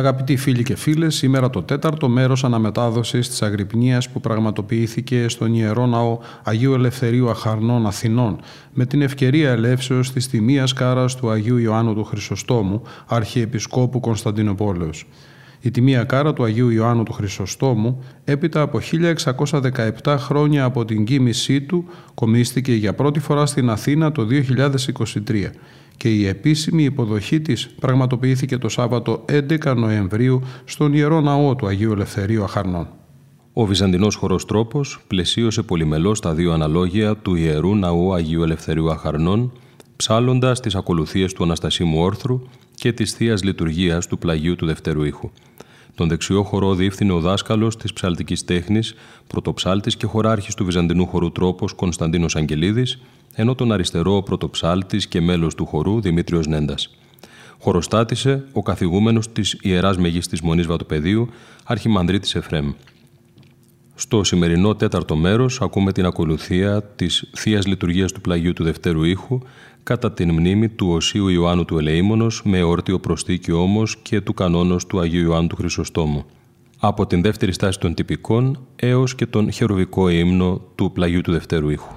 Αγαπητοί φίλοι και φίλες, σήμερα το τέταρτο μέρος αναμετάδοσης της Αγρυπνίας που πραγματοποιήθηκε στον Ιερό Ναό Αγίου Ελευθερίου Αχαρνών Αθηνών με την ευκαιρία ελεύσεως της τιμίας κάρας του Αγίου Ιωάννου του Χρυσοστόμου, Αρχιεπισκόπου Κωνσταντινοπόλεως. Η τιμία κάρα του Αγίου Ιωάννου του Χρυσοστόμου, έπειτα από 1617 χρόνια από την κοίμησή του, κομίστηκε για πρώτη φορά στην Αθήνα το 2023 και η επίσημη υποδοχή της πραγματοποιήθηκε το Σάββατο 11 Νοεμβρίου στον Ιερό Ναό του Αγίου Ελευθερίου Αχαρνών. Ο Βυζαντινός χορός τρόπος πλαισίωσε πολυμελώς τα δύο αναλόγια του Ιερού Ναού Αγίου Ελευθερίου Αχαρνών, ψάλλοντας τις ακολουθίες του Αναστασίμου Όρθρου και της θείας Λειτουργίας του πλαγίου του Δευτέρου Ήχου. Τον δεξιό χορό διεύθυνε ο δάσκαλος της ψαλτικής τέχνης, πρωτοψάλτης και χωράρχης του Βυζαντινού χορού τρόπος Κωνσταντίνος Αγγελίδης, ενώ τον αριστερό πρωτοψάλτης και μέλος του χορού Δημήτριος Νέντας. Χωροστάτησε ο καθηγούμενος της ιεράς μεγίστη Μονής Βατοπεδίου, Αρχιμανδρίτης Εφρέμ. Στο σημερινό τέταρτο μέρος ακούμε την ακολουθία της θείας λειτουργίας του πλαγιού του Δευτέρου ήχου κατά την μνήμη του Οσίου Ιωάννου του Ελεήμονος με όρτιο προστίκιο όμως και του κανόνος του Αγίου Ιωάννου του Χρυσοστόμου. Από την δεύτερη στάση των τυπικών έως και τον χερουβικό ύμνο του πλαγιού του Δευτέρου ήχου.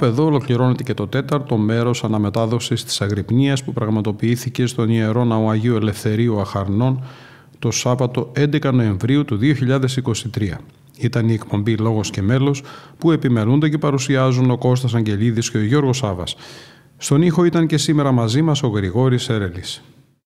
Κάπου εδώ ολοκληρώνεται και το τέταρτο μέρος αναμετάδοσης της Αγρυπνίας που πραγματοποιήθηκε στον ιερό ναό Αγίου Ελευθερίου Αχαρνών το Σάββατο 11 Νοεμβρίου του 2023. Ήταν η εκπομπή Λόγος και Μέλος που επιμελούνται και παρουσιάζουν ο Κώστας Αγγελίδης και ο Γιώργος Σάβας. Στον ήχο ήταν και σήμερα μαζί μας ο Γρηγόρης Έρελης.